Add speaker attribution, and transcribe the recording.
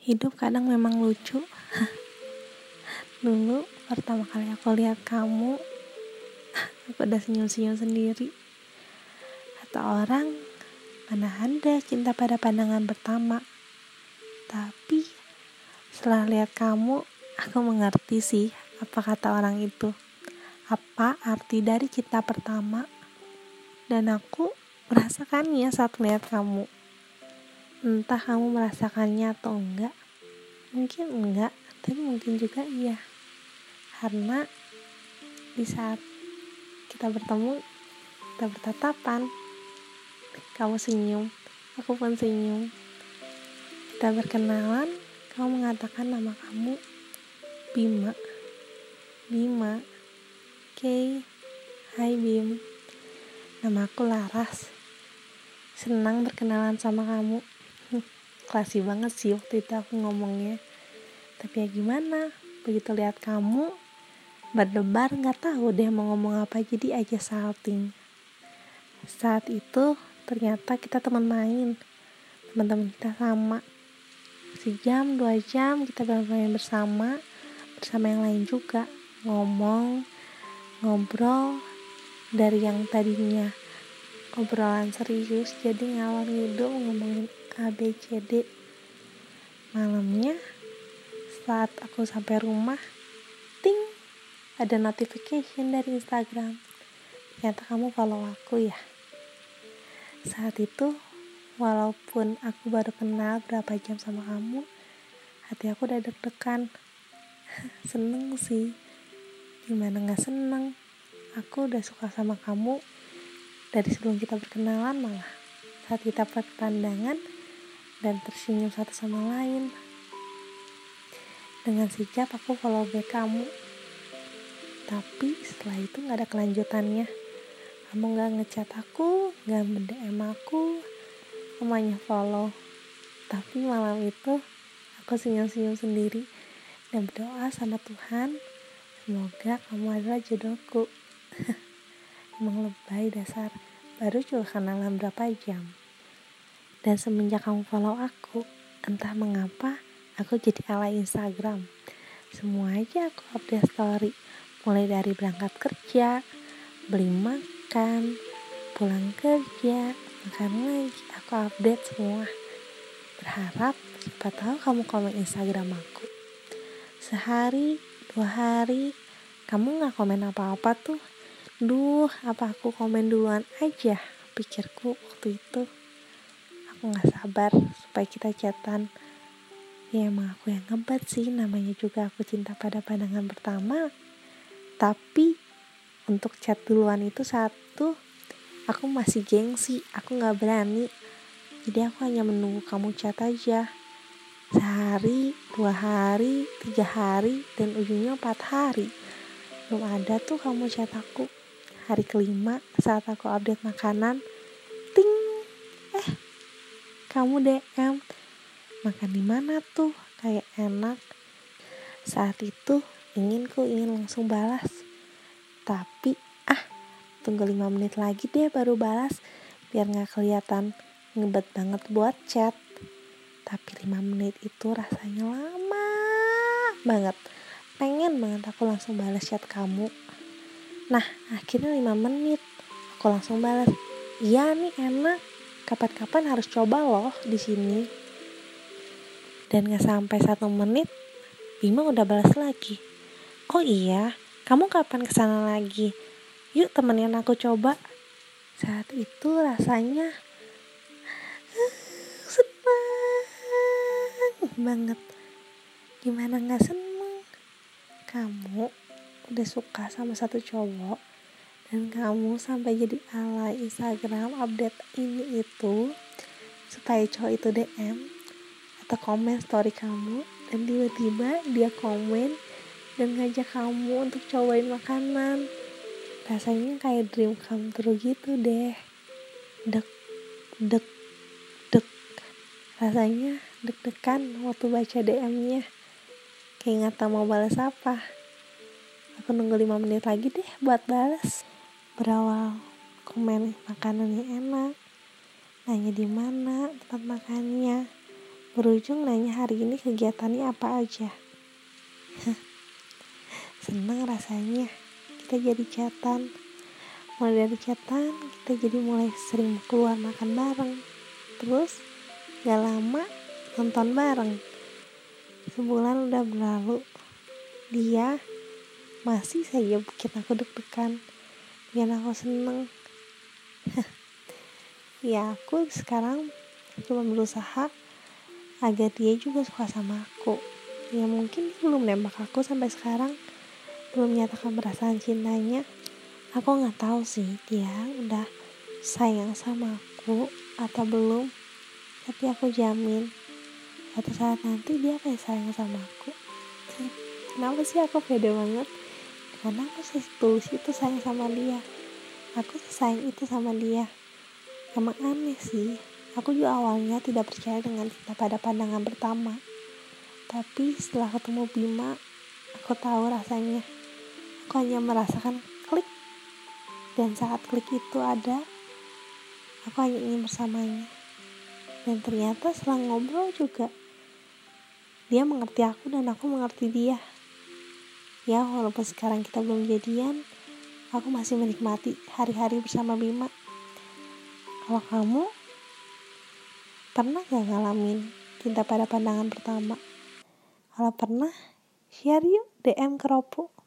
Speaker 1: hidup kadang memang lucu. Dulu pertama kali aku lihat kamu aku udah senyum-senyum sendiri. Atau orang mana ada cinta pada pandangan pertama. Tapi setelah lihat kamu aku mengerti sih apa kata orang itu. Apa arti dari cinta pertama? Dan aku merasakannya saat melihat kamu entah kamu merasakannya atau enggak. Mungkin enggak tapi mungkin juga iya. Karena di saat kita bertemu kita bertatapan kamu senyum aku pun senyum. Kita berkenalan kamu mengatakan nama kamu Bima. Bima. Oke okay. Hai Bim. Nama aku Laras. Senang berkenalan sama kamu klasi banget sih waktu itu aku ngomongnya. Tapi ya gimana? Begitu lihat kamu berdebar nggak tahu deh mau ngomong apa jadi aja salting. Saat itu ternyata kita teman main teman-teman kita sama. Sejam dua jam kita bermain bersama bersama yang lain juga. Ngomong ngobrol dari yang tadinya obrolan serius jadi ngalor ngidul ngomongin ABCD malamnya saat aku sampai rumah ting ada notification dari Instagram. Ternyata kamu follow aku ya. Saat itu walaupun aku baru kenal berapa jam sama kamu hati aku udah deg-degan. Seneng sih. Gimana gak seneng? Aku udah suka sama kamu dari sebelum kita berkenalan malah saat kita berpandangan dan tersenyum satu sama lain. Dengan sigap aku follow back kamu. Tapi setelah itu gak ada kelanjutannya. Kamu gak ngechat aku, gak mendm aku, kamu hanya follow. Tapi malam itu aku senyum-senyum sendiri dan berdoa sama Tuhan. Semoga kamu adalah jodohku. Emang lebay dasar. Baru juga kenalan berapa jam. Dan semenjak kamu follow aku, entah mengapa aku jadi ala Instagram. Semua aja aku update story, mulai dari berangkat kerja, beli makan, pulang kerja, makan lagi, aku update semua. Berharap siapa tahu kamu komen Instagram aku. Sehari, dua hari, kamu gak komen apa-apa tuh. Duh, apa aku komen duluan aja, pikirku waktu itu? Aku nggak sabar supaya kita chatan. Ya emang aku yang ngebat sih namanya juga aku cinta pada pandangan pertama. Tapi untuk chat duluan itu satu aku masih gengsi aku nggak berani. Jadi aku hanya menunggu kamu chat aja. Sehari dua hari tiga hari dan ujungnya empat hari. Belum ada tuh kamu chat aku hari kelima saat aku update makanan kamu DM makan di mana tuh? Kayak enak. Saat itu ingin ku ingin langsung balas. Tapi ah tunggu 5 menit lagi deh baru balas biar nggak kelihatan ngebet banget buat chat. Tapi 5 menit itu rasanya lama banget. Pengen banget aku langsung balas chat kamu nah akhirnya 5 menit. Aku langsung balas iya nih enak. Kapan-kapan harus coba loh di sini. Dan gak sampai satu menit Bima udah balas lagi. Oh iya kamu kapan ke sana lagi? Yuk temenin aku coba. Saat itu rasanya senang banget. Gimana gak seneng? Kamu udah suka sama satu cowok dan kamu sampai jadi alay Instagram update ini itu supaya cowok itu DM atau komen story kamu dan tiba-tiba dia komen dan ngajak kamu untuk cobain makanan. Rasanya kayak dream come true gitu deh. Dek dek dek rasanya deg-degan waktu baca DM-nya kayak nggak tahu mau balas apa aku nunggu 5 menit lagi deh buat balas. Berawal komen makanan yang enak. Nanya di mana tempat makannya. Berujung nanya hari ini kegiatannya apa aja. Seneng rasanya kita jadi chatan mulai dari chatan kita jadi mulai sering keluar makan bareng. Terus gak lama nonton bareng. Sebulan udah berlalu. Dia masih saja bikin aku deg-degan. Bikin aku seneng. Ya aku sekarang cuma berusaha agar dia juga suka sama aku. Ya mungkin dia belum nembak aku sampai sekarang. Belum menyatakan perasaan cintanya. Aku nggak tahu sih dia udah sayang sama aku atau belum. Tapi aku jamin suatu saat nanti dia kayak sayang sama aku. Kenapa sih aku pede banget karena aku setulus itu sayang sama dia. Aku sayang itu sama dia. Emang aneh sih aku juga awalnya tidak percaya dengan cinta pada pandangan pertama. Tapi setelah ketemu Bima aku tahu rasanya. Aku hanya merasakan klik. Dan saat klik itu ada aku hanya ingin bersamanya. Dan ternyata setelah ngobrol juga dia mengerti aku dan aku mengerti dia ya walaupun sekarang kita belum jadian aku masih menikmati hari-hari bersama Bima. Kalau kamu pernah gak ngalamin cinta pada pandangan pertama? Kalau pernah share yuk DM ke Ropo